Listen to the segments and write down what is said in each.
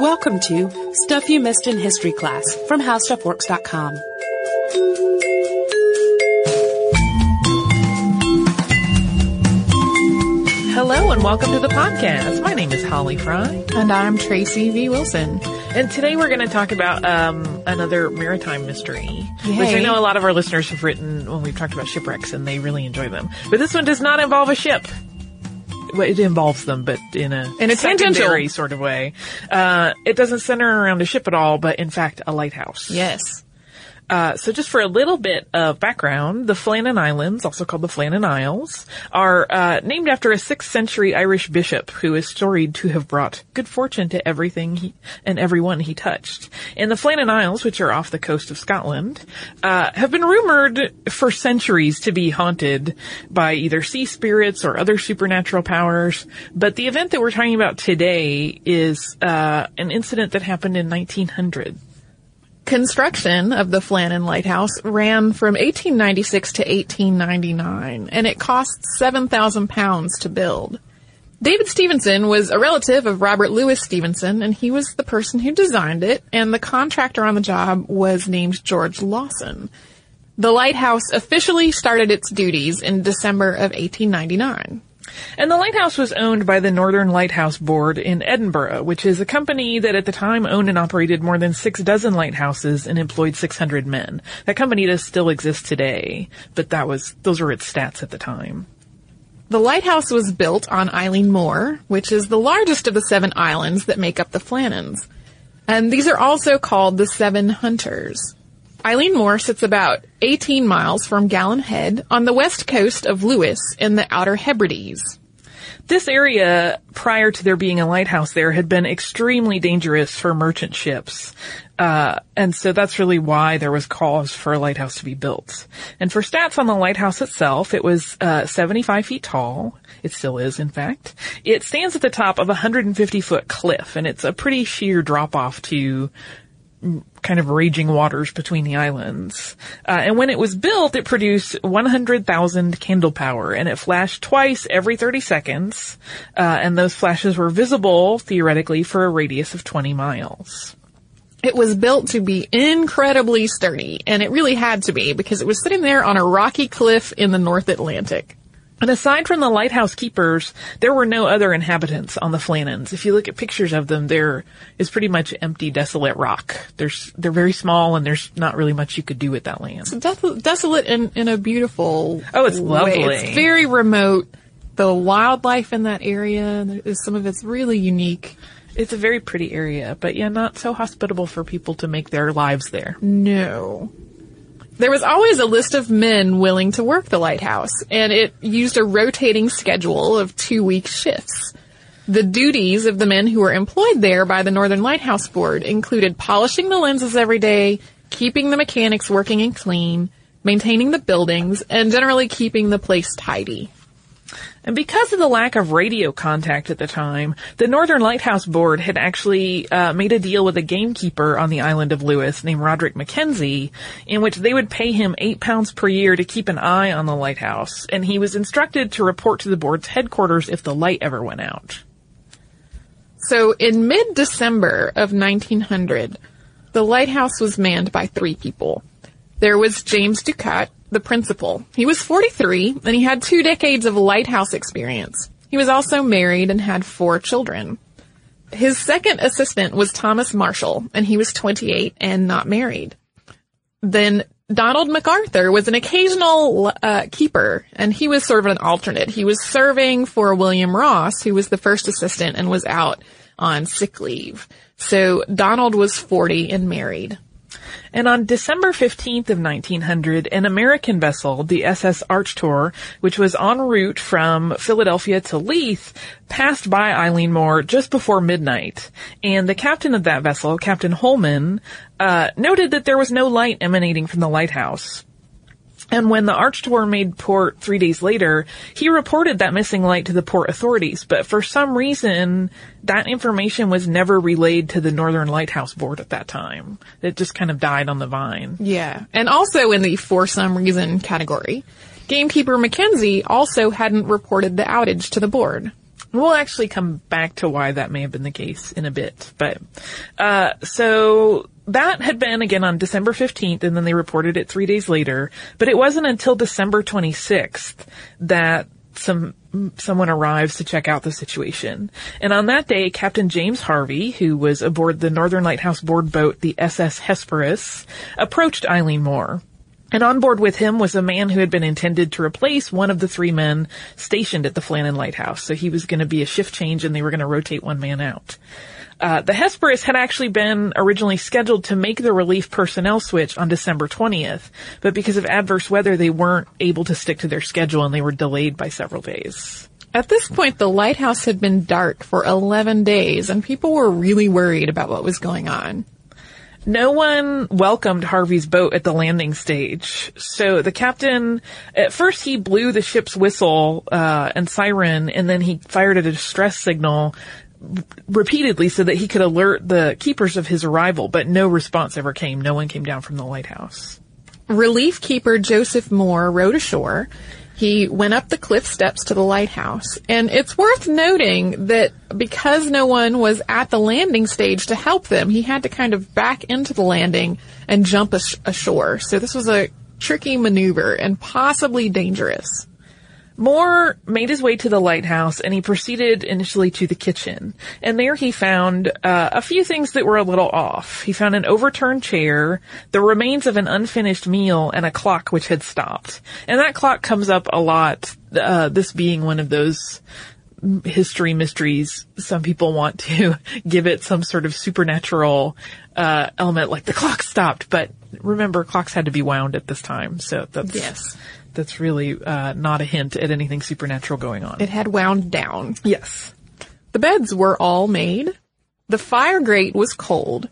Welcome to Stuff You Missed in History Class from HowStuffWorks.com. Hello and welcome to the podcast. My name is Holly Fry. And I'm Tracy V. Wilson. And today we're going to talk about um, another maritime mystery, Yay. which I know a lot of our listeners have written when we've talked about shipwrecks and they really enjoy them. But this one does not involve a ship. Well, it involves them, but in a, In a secondary sort of way. Uh, it doesn't center around a ship at all, but in fact a lighthouse. Yes. Uh, so just for a little bit of background, the Flannan Islands, also called the Flannan Isles, are uh, named after a 6th century Irish bishop who is storied to have brought good fortune to everything he, and everyone he touched. And the Flannan Isles, which are off the coast of Scotland, uh, have been rumored for centuries to be haunted by either sea spirits or other supernatural powers. But the event that we're talking about today is uh, an incident that happened in 1900. Construction of the Flannan Lighthouse ran from 1896 to 1899, and it cost 7,000 pounds to build. David Stevenson was a relative of Robert Louis Stevenson, and he was the person who designed it, and the contractor on the job was named George Lawson. The lighthouse officially started its duties in December of 1899. And the lighthouse was owned by the Northern Lighthouse Board in Edinburgh, which is a company that at the time owned and operated more than six dozen lighthouses and employed 600 men. That company does still exist today, but that was, those were its stats at the time. The lighthouse was built on Eilean Mor, which is the largest of the seven islands that make up the Flannans. And these are also called the Seven Hunters. Eilean Mor sits about 18 miles from Gallan Head on the west coast of Lewis in the Outer Hebrides. This area, prior to there being a lighthouse there, had been extremely dangerous for merchant ships. Uh, and so that's really why there was cause for a lighthouse to be built. And for stats on the lighthouse itself, it was, uh, 75 feet tall. It still is, in fact. It stands at the top of a 150 foot cliff, and it's a pretty sheer drop off to kind of raging waters between the islands. Uh, and when it was built, it produced 100,000 candle power, and it flashed twice every 30 seconds. Uh, and those flashes were visible, theoretically, for a radius of 20 miles. It was built to be incredibly sturdy, and it really had to be because it was sitting there on a rocky cliff in the North Atlantic. And aside from the lighthouse keepers, there were no other inhabitants on the Flannans. If you look at pictures of them, there is pretty much empty, desolate rock. There's, they're very small and there's not really much you could do with that land. Des- desolate in, in a beautiful Oh, it's way. lovely. It's very remote. The wildlife in that area, is- some of it's really unique. It's a very pretty area, but yeah, not so hospitable for people to make their lives there. No. There was always a list of men willing to work the lighthouse, and it used a rotating schedule of two week shifts. The duties of the men who were employed there by the Northern Lighthouse Board included polishing the lenses every day, keeping the mechanics working and clean, maintaining the buildings, and generally keeping the place tidy. And because of the lack of radio contact at the time, the Northern Lighthouse Board had actually uh, made a deal with a gamekeeper on the island of Lewis named Roderick Mackenzie, in which they would pay him eight pounds per year to keep an eye on the lighthouse, and he was instructed to report to the board's headquarters if the light ever went out. So in mid-December of 1900, the lighthouse was manned by three people. There was James Ducat, the principal. He was 43 and he had two decades of lighthouse experience. He was also married and had four children. His second assistant was Thomas Marshall and he was 28 and not married. Then Donald MacArthur was an occasional uh, keeper, and he was sort of an alternate. He was serving for William Ross, who was the first assistant and was out on sick leave. So Donald was 40 and married. And on December 15th of 1900, an American vessel, the SS Archtor, which was en route from Philadelphia to Leith, passed by Eilean Mor just before midnight. And the captain of that vessel, Captain Holman, uh, noted that there was no light emanating from the lighthouse. And when the Archtor made port three days later, he reported that missing light to the port authorities, but for some reason, that information was never relayed to the Northern Lighthouse Board at that time. It just kind of died on the vine. Yeah. And also in the for some reason category, gamekeeper Mackenzie also hadn't reported the outage to the board. We'll actually come back to why that may have been the case in a bit. But, uh, so that had been again on December 15th and then they reported it three days later. But it wasn't until December 26th that some someone arrives to check out the situation. And on that day, Captain James Harvey, who was aboard the Northern Lighthouse board boat, the SS Hesperus, approached Eilean Mor. And on board with him was a man who had been intended to replace one of the three men stationed at the Flannan Lighthouse. So he was going to be a shift change and they were going to rotate one man out. Uh, the Hesperus had actually been originally scheduled to make the relief personnel switch on December 20th, but because of adverse weather, they weren't able to stick to their schedule and they were delayed by several days. At this point, the lighthouse had been dark for 11 days and people were really worried about what was going on. No one welcomed Harvey's boat at the landing stage. So the captain, at first he blew the ship's whistle uh, and siren, and then he fired a distress signal repeatedly so that he could alert the keepers of his arrival, but no response ever came. No one came down from the lighthouse. Relief keeper Joseph Moore rowed ashore he went up the cliff steps to the lighthouse. And it's worth noting that because no one was at the landing stage to help them, he had to kind of back into the landing and jump ashore. So this was a tricky maneuver and possibly dangerous. Moore made his way to the lighthouse and he proceeded initially to the kitchen. And there he found uh, a few things that were a little off. He found an overturned chair, the remains of an unfinished meal, and a clock which had stopped. And that clock comes up a lot, uh, this being one of those history mysteries. Some people want to give it some sort of supernatural uh, element, like the clock stopped. But remember, clocks had to be wound at this time, so that's yes that's really uh, not a hint at anything supernatural going on. It had wound down. Yes. The beds were all made. The fire grate was cold.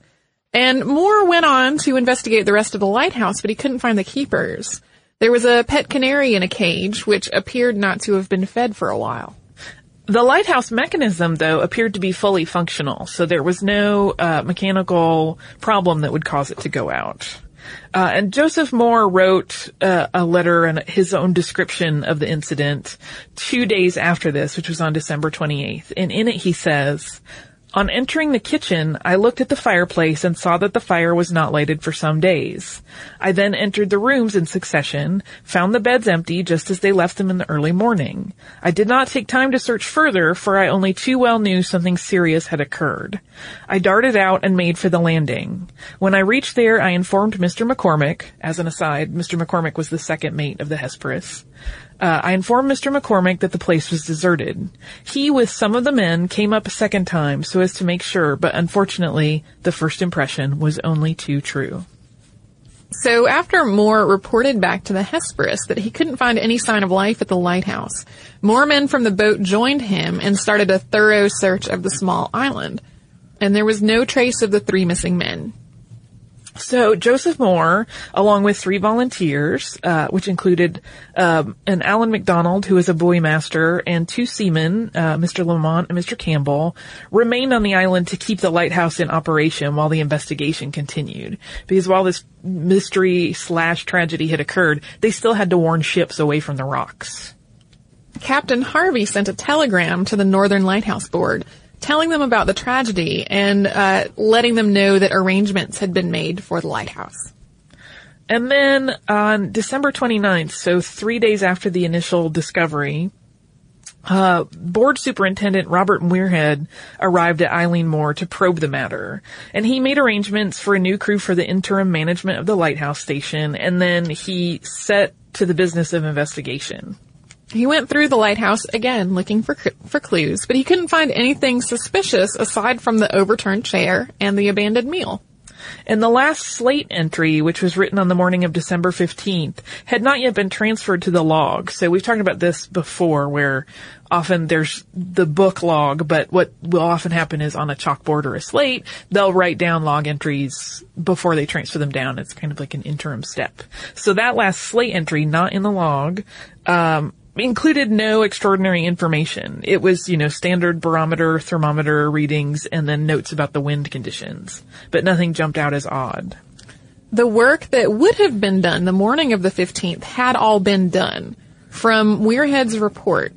And Moore went on to investigate the rest of the lighthouse, but he couldn't find the keepers. There was a pet canary in a cage, which appeared not to have been fed for a while. The lighthouse mechanism, though, appeared to be fully functional, so there was no uh, mechanical problem that would cause it to go out. Uh, and Joseph Moore wrote uh, a letter and his own description of the incident two days after this, which was on December 28th. And in it he says, on entering the kitchen, I looked at the fireplace and saw that the fire was not lighted for some days. I then entered the rooms in succession, found the beds empty just as they left them in the early morning. I did not take time to search further, for I only too well knew something serious had occurred. I darted out and made for the landing. When I reached there, I informed Mr. McCormick, as an aside, Mr. McCormick was the second mate of the Hesperus, uh, I informed Mr. McCormick that the place was deserted. He, with some of the men, came up a second time so as to make sure, but unfortunately, the first impression was only too true. So after Moore reported back to the Hesperus that he couldn't find any sign of life at the lighthouse, more men from the boat joined him and started a thorough search of the small island. And there was no trace of the three missing men. So Joseph Moore, along with three volunteers, uh, which included um, an Alan McDonald, who was a buoy master, and two seamen, uh, Mr. Lamont and Mr. Campbell, remained on the island to keep the lighthouse in operation while the investigation continued. Because while this mystery slash tragedy had occurred, they still had to warn ships away from the rocks. Captain Harvey sent a telegram to the Northern Lighthouse Board telling them about the tragedy and uh, letting them know that arrangements had been made for the lighthouse. And then on December 29th, so three days after the initial discovery, uh, board superintendent Robert Muirhead arrived at Eilean Mor to probe the matter, and he made arrangements for a new crew for the interim management of the lighthouse station, and then he set to the business of investigation. He went through the lighthouse again looking for for clues, but he couldn't find anything suspicious aside from the overturned chair and the abandoned meal. And the last slate entry, which was written on the morning of December 15th, had not yet been transferred to the log. So we've talked about this before where often there's the book log, but what will often happen is on a chalkboard or a slate, they'll write down log entries before they transfer them down. It's kind of like an interim step. So that last slate entry, not in the log, um, included no extraordinary information. It was, you know, standard barometer, thermometer readings, and then notes about the wind conditions. But nothing jumped out as odd. The work that would have been done the morning of the 15th had all been done. From Muirhead's report,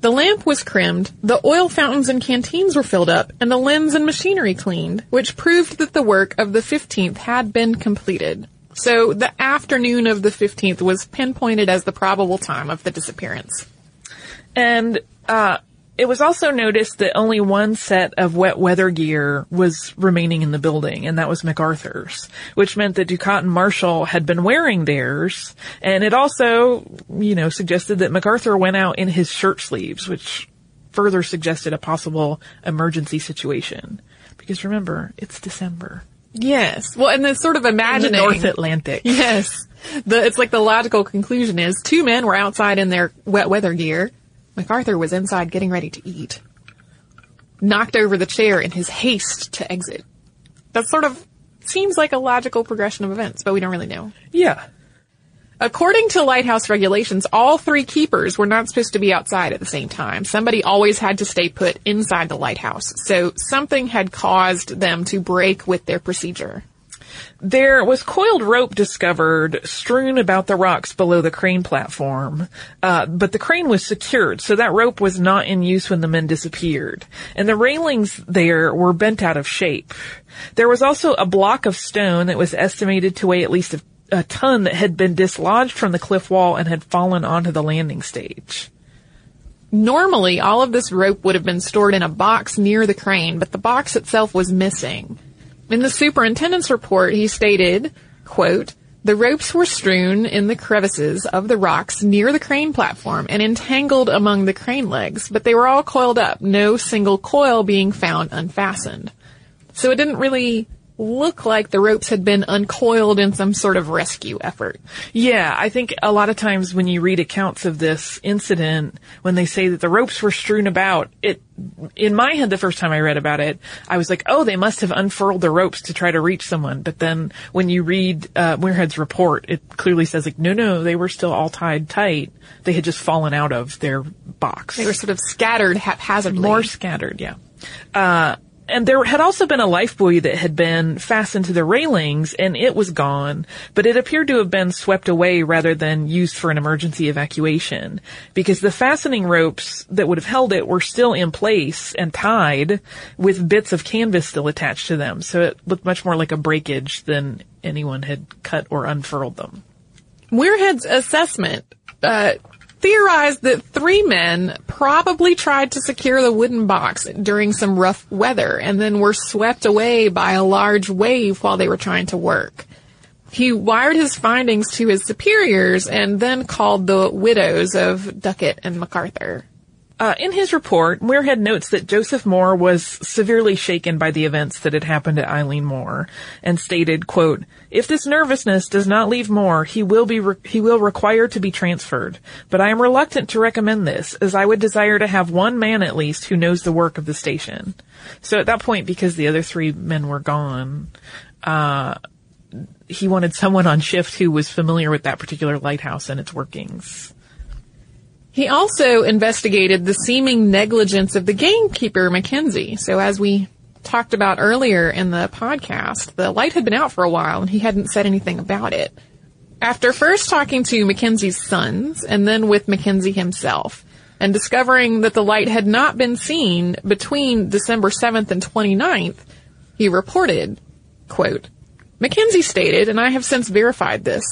The lamp was crimmed, the oil fountains and canteens were filled up, and the lens and machinery cleaned, which proved that the work of the 15th had been completed. So the afternoon of the 15th was pinpointed as the probable time of the disappearance. And uh, it was also noticed that only one set of wet weather gear was remaining in the building, and that was MacArthur's, which meant that Ducat and Marshall had been wearing theirs, and it also, you know, suggested that MacArthur went out in his shirt sleeves, which further suggested a possible emergency situation. Because remember, it's December. Yes. Well, and then sort of In the. North Atlantic. Yes. The, it's like the logical conclusion is two men were outside in their wet weather gear. MacArthur was inside getting ready to eat. Knocked over the chair in his haste to exit. That sort of seems like a logical progression of events, but we don't really know. Yeah. According to lighthouse regulations, all three keepers were not supposed to be outside at the same time. Somebody always had to stay put inside the lighthouse. So something had caused them to break with their procedure. There was coiled rope discovered strewn about the rocks below the crane platform, uh, but the crane was secured, so that rope was not in use when the men disappeared. And the railings there were bent out of shape. There was also a block of stone that was estimated to weigh at least a, ton that had been dislodged from the cliff wall and had fallen onto the landing stage. Normally, all of this rope would have been stored in a box near the crane, but the box itself was missing. In the superintendent's report, he stated, quote, the ropes were strewn in the crevices of the rocks near the crane platform and entangled among the crane legs, but they were all coiled up, no single coil being found unfastened. So it didn't really look like the ropes had been uncoiled in some sort of rescue effort. Yeah, I think a lot of times when you read accounts of this incident, when they say that the ropes were strewn about, it, in my head the first time I read about it, I was like, oh, they must have unfurled the ropes to try to reach someone. But then when you read, uh, Muirhead's report, it clearly says like, no, no, they were still all tied tight. They had just fallen out of their box. They were sort of scattered haphazardly. More scattered, yeah. Uh, and there had also been a life buoy that had been fastened to the railings and it was gone, but it appeared to have been swept away rather than used for an emergency evacuation because the fastening ropes that would have held it were still in place and tied with bits of canvas still attached to them. So it looked much more like a breakage than anyone had cut or unfurled them. Muirhead's assessment uh, theorized that three men probably tried to secure the wooden box during some rough weather and then were swept away by a large wave while they were trying to work. He wired his findings to his superiors and then called the widows of Ducat and MacArthur. Uh, in his report, Muirhead notes that Joseph Moore was severely shaken by the events that had happened at Eilean Mor, and stated, quote, "If this nervousness does not leave Moore, he will be re- he will require to be transferred. But I am reluctant to recommend this, as I would desire to have one man at least who knows the work of the station." So at that point, because the other three men were gone, uh, he wanted someone on shift who was familiar with that particular lighthouse and its workings. He also investigated the seeming negligence of the gamekeeper, Mackenzie. So as we talked about earlier in the podcast, the light had been out for a while and he hadn't said anything about it. After first talking to Mackenzie's sons and then with Mackenzie himself and discovering that the light had not been seen between December 7th and 29th, he reported, quote, Mackenzie stated, and I have since verified this,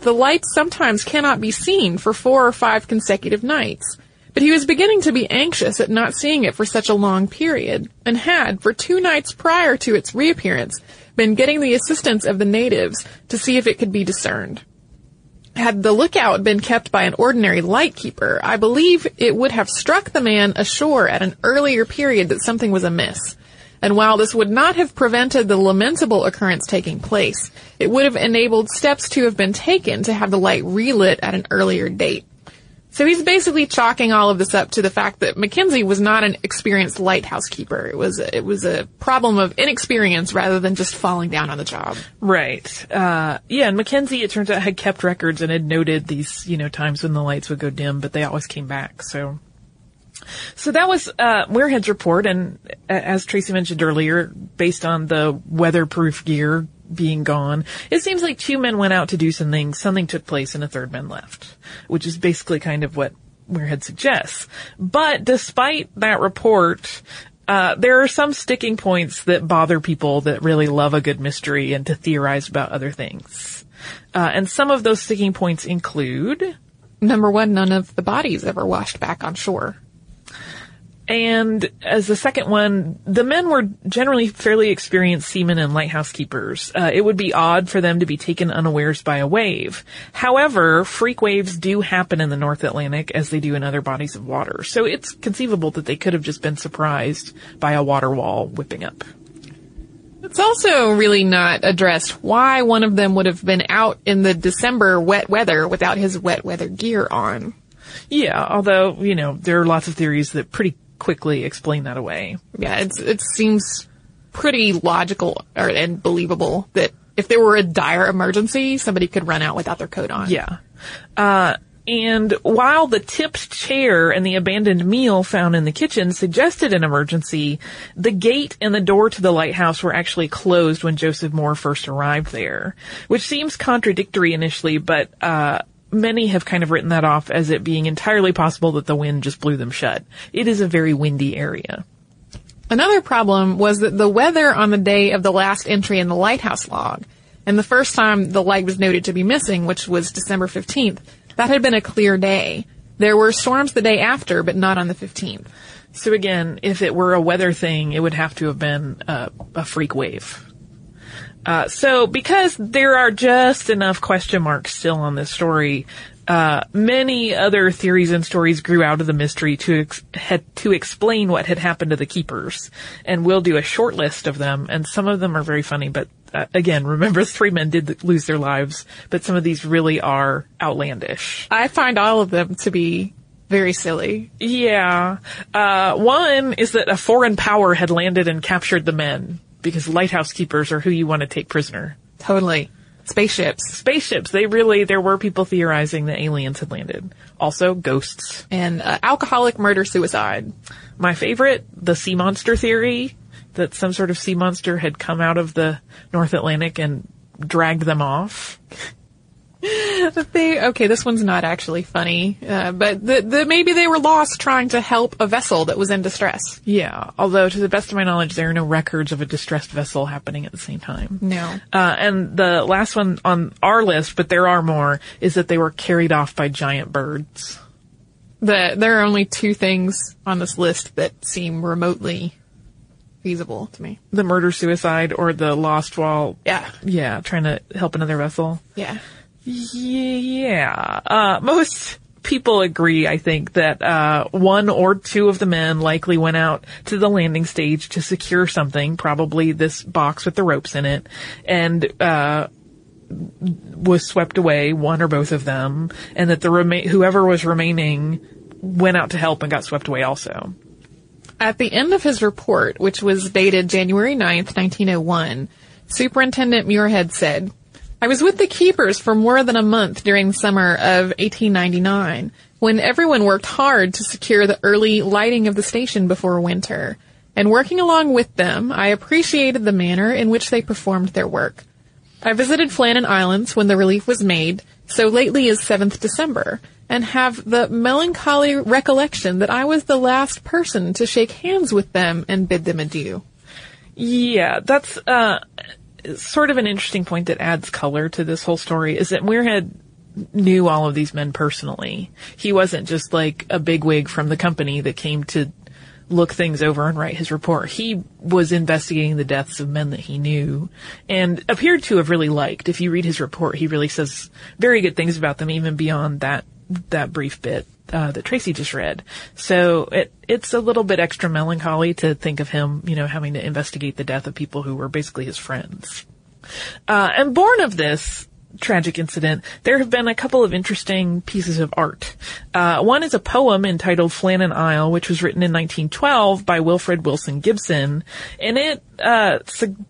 the light sometimes cannot be seen for four or five consecutive nights. But he was beginning to be anxious at not seeing it for such a long period, and had, for two nights prior to its reappearance, been getting the assistance of the natives to see if it could be discerned. Had the lookout been kept by an ordinary lightkeeper, I believe it would have struck the man ashore at an earlier period that something was amiss. And while this would not have prevented the lamentable occurrence taking place, it would have enabled steps to have been taken to have the light relit at an earlier date. So he's basically chalking all of this up to the fact that Mackenzie was not an experienced lighthouse keeper. It was it was a problem of inexperience rather than just falling down on the job. Right. Uh, yeah, and Mackenzie, it turns out, had kept records and had noted these, you know, times when the lights would go dim, but they always came back, so. So that was, uh, report, and as Tracy mentioned earlier, based on the weatherproof gear being gone, it seems like two men went out to do something, something took place, and a third man left. Which is basically kind of what Muirhead suggests. But despite that report, uh, there are some sticking points that bother people that really love a good mystery and to theorize about other things. Uh, and some of those sticking points include Number one, none of the bodies ever washed back on shore. And as the second one, the men were generally fairly experienced seamen and lighthouse keepers. Uh, it would be odd for them to be taken unawares by a wave. However, freak waves do happen in the North Atlantic as they do in other bodies of water. So it's conceivable that they could have just been surprised by a water wall whipping up. It's also really not addressed why one of them would have been out in the December wet weather without his wet weather gear on. Yeah, although, you know, there are lots of theories that pretty quickly explain that away. Yeah, it's, it seems pretty logical or, and believable that if there were a dire emergency, somebody could run out without their coat on. Yeah. Uh, and while the tipped chair and the abandoned meal found in the kitchen suggested an emergency, the gate and the door to the lighthouse were actually closed when Joseph Moore first arrived there, which seems contradictory initially, but, uh, many have kind of written that off as it being entirely possible that the wind just blew them shut. It is a very windy area. Another problem was that the weather on the day of the last entry in the lighthouse log, and the first time the light was noted to be missing, which was December 15th, that had been a clear day. There were storms the day after, but not on the 15th. So again, if it were a weather thing, it would have to have been uh, a freak wave. Uh, so because there are just enough question marks still on this story, uh, many other theories and stories grew out of the mystery to ex- had, to explain what had happened to the keepers, and we'll do a short list of them. And some of them are very funny, but uh, again, remember three men did lose their lives, but some of these really are outlandish. I find all of them to be very silly. Yeah, uh, one is that a foreign power had landed and captured the men because lighthouse keepers are who you want to take prisoner. Totally. Spaceships. Spaceships. They really, there were people theorizing that aliens had landed. Also, ghosts. And uh, alcoholic murder suicide. My favorite, the sea monster theory, that some sort of sea monster had come out of the North Atlantic and dragged them off. They okay, this one's not actually funny, uh, but the, the, maybe they were lost trying to help a vessel that was in distress. Yeah, although to the best of my knowledge, there are no records of a distressed vessel happening at the same time. No. Uh, and the last one on our list, but there are more, is that they were carried off by giant birds. The, there are only two things on this list that seem remotely feasible to me. The murder suicide or the lost while Yeah. yeah, trying to help another vessel. Yeah. Yeah. Uh, most people agree, I think, that uh, one or two of the men likely went out to the landing stage to secure something, probably this box with the ropes in it, and uh, was swept away, one or both of them, and that the rema- whoever was remaining went out to help and got swept away also. At the end of his report, which was dated January 9th, 1901, Superintendent Muirhead said, I was with the keepers for more than a month during the summer of 1899, when everyone worked hard to secure the early lighting of the station before winter. And working along with them, I appreciated the manner in which they performed their work. I visited Flannan Islands when the relief was made, so lately as 7th December, and have the melancholy recollection that I was the last person to shake hands with them and bid them adieu. Yeah, that's uh, sort of an interesting point that adds color to this whole story is that Muirhead knew all of these men personally. He wasn't just like a bigwig from the company that came to look things over and write his report. He was investigating the deaths of men that he knew and appeared to have really liked. If you read his report, he really says very good things about them even beyond that that brief bit uh, that Tracy just read. So it it's a little bit extra melancholy to think of him, you know, having to investigate the death of people who were basically his friends. Uh, and born of this tragic incident, there have been a couple of interesting pieces of art. Uh, one is a poem entitled Flannan Isle, which was written in 1912 by Wilfred Wilson Gibson, and it uh,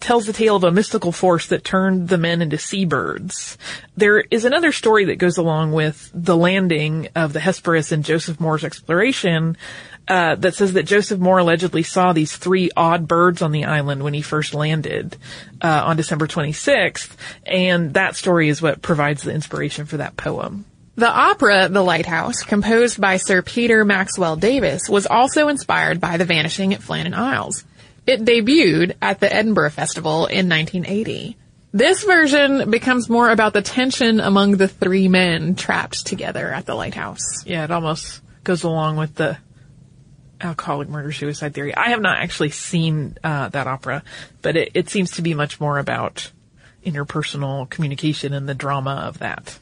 tells the tale of a mystical force that turned the men into seabirds. There is another story that goes along with the landing of the Hesperus and Joseph Moore's exploration, uh, that says that Joseph Moore allegedly saw these three odd birds on the island when he first landed uh, on December 26th, and that story is what provides the inspiration for that poem. The opera The Lighthouse, composed by Sir Peter Maxwell Davies, was also inspired by The Vanishing at Flannan Isles. It debuted at the Edinburgh Festival in 1980. This version becomes more about the tension among the three men trapped together at the lighthouse. Yeah, it almost goes along with the alcoholic murder suicide theory. I have not actually seen uh, that opera, but it, it seems to be much more about interpersonal communication and the drama of that.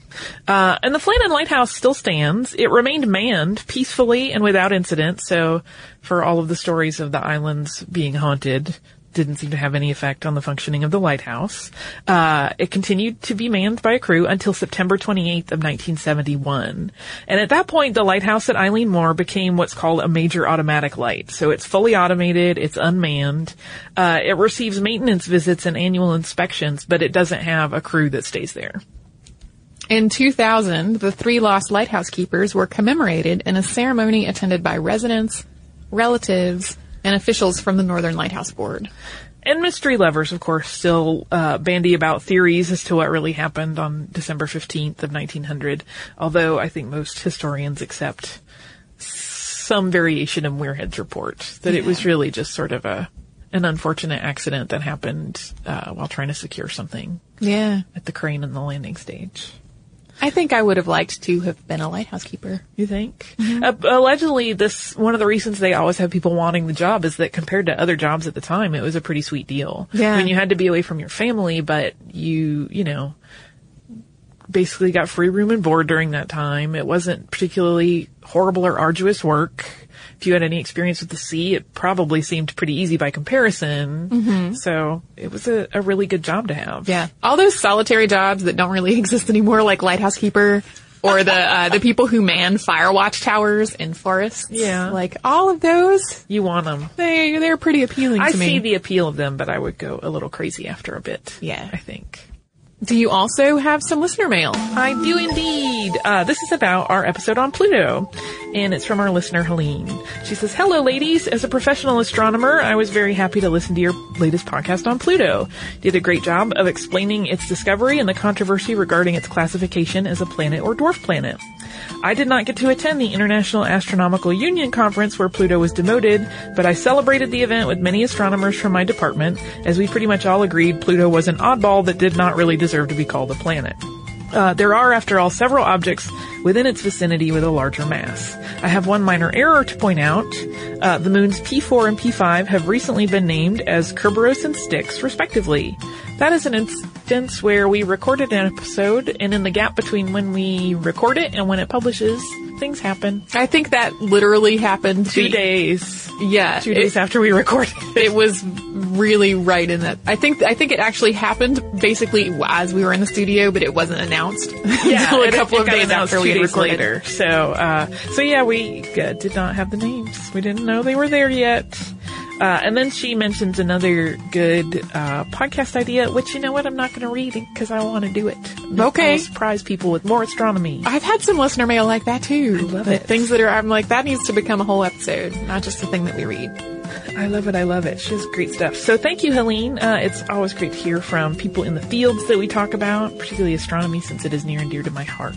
Uh, and the Flannan Lighthouse still stands. It remained manned peacefully and without incident. So for all of the stories of the islands being haunted, didn't seem to have any effect on the functioning of the lighthouse. Uh, it continued to be manned by a crew until September 28th of 1971. And at that point, the lighthouse at Eilean Mor became what's called a major automatic light. So it's fully automated, it's unmanned, uh, it receives maintenance visits and annual inspections, but it doesn't have a crew that stays there. In 2000, the three lost lighthouse keepers were commemorated in a ceremony attended by residents, relatives, and officials from the Northern Lighthouse Board. And mystery lovers, of course, still uh, bandy about theories as to what really happened on December 15th of 1900, although I think most historians accept some variation of Muirhead's report, that it was really just sort of a an unfortunate accident that happened uh, while trying to secure something Yeah. at the crane and the landing stage. I think I would have liked to have been a lighthouse keeper. You think? Uh, allegedly, this one of the reasons they always have people wanting the job is that compared to other jobs at the time, it was a pretty sweet deal. Yeah. I mean, you had to be away from your family, but you, you know, basically got free room and board during that time. It wasn't particularly horrible or arduous work. If you had any experience with the sea, it probably seemed pretty easy by comparison. So it was a, a really good job to have. Yeah. All those solitary jobs that don't really exist anymore, like lighthouse keeper or the uh, the people who man fire watch towers in forests. Yeah. Like all of those, You want them. they they're pretty appealing I to me. see the appeal of them, but I would go a little crazy after a bit. Yeah. I think. Do you also have some listener mail? I do indeed. Uh, this is about our episode on Pluto, and it's from our listener Helene. She says, "Hello, ladies. As a professional astronomer, I was very happy to listen to your latest podcast on Pluto. Did a great job of explaining its discovery and the controversy regarding its classification as a planet or dwarf planet." I did not get to attend the International Astronomical Union conference where Pluto was demoted, but I celebrated the event with many astronomers from my department, as we pretty much all agreed Pluto was an oddball that did not really deserve to be called a planet. Uh, there are, after all, several objects within its vicinity with a larger mass. I have one minor error to point out. Uh, the moons P4 and P5 have recently been named as Kerberos and Styx, respectively. That is an instance where we recorded an episode, and in the gap between when we record it and when it publishes, things happen. I think that literally happened Two the- days. Yeah, Two days it, after we recorded it. it was really right in that. I think I think it actually happened basically as we were in the studio, but it wasn't announced until a couple it of got days after we recorded. later. So, uh, so yeah, we uh, did not have the names. We didn't know they were there yet. Uh, and then she mentions another good uh, podcast idea, which you know what, I'm not going to read because I want to do it. Okay. I'll surprise people with more astronomy. I've had some listener mail like that too. I love it. Things that are I'm like that needs to become a whole episode, not just a thing that we read. I love it. I love it. She has great stuff. So thank you, Helene. Uh, it's always great to hear from people in the fields that we talk about, particularly astronomy, since it is near and dear to my heart.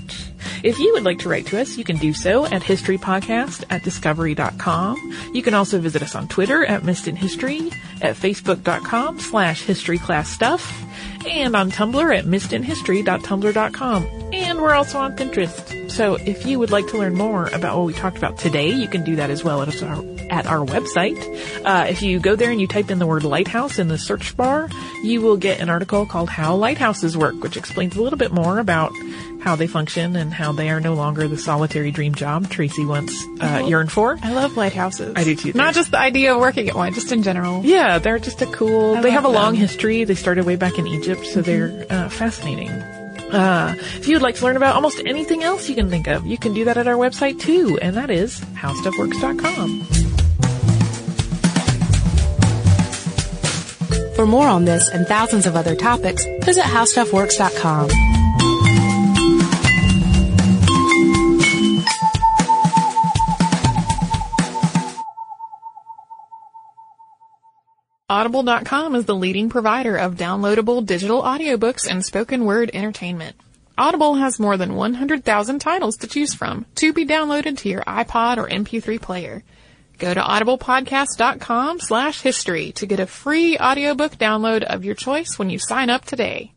If you would like to write to us, you can do so at historypodcast at discovery.com. You can also visit us on Twitter at Missed History, at facebook.com slash historyclassstuff, and on Tumblr at missedinhistory.tumblr.com. And we're also on Pinterest. So if you would like to learn more about what we talked about today, you can do that as well at our, at our website. Uh, if you go there and you type in the word lighthouse in the search bar, you will get an article called How Lighthouses Work, which explains a little bit more about how they function and how they are no longer the solitary dream job Tracy once uh, yearned for. I love lighthouses. I do too. Not just the idea of working at one, just in general. Yeah, they're just a cool. I they have a love long history. They started way back in Egypt, so they're uh, fascinating. Uh, if you would like to learn about almost anything else you can think of, you can do that at our website too, and that is howstuffworks.com. For more on this and thousands of other topics, visit howstuffworks.com. Audible.com is the leading provider of downloadable digital audiobooks and spoken word entertainment. Audible has more than 100,000 titles to choose from to be downloaded to your iPod or MP3 player. Go to audiblepodcast.com slash history to get a free audiobook download of your choice when you sign up today.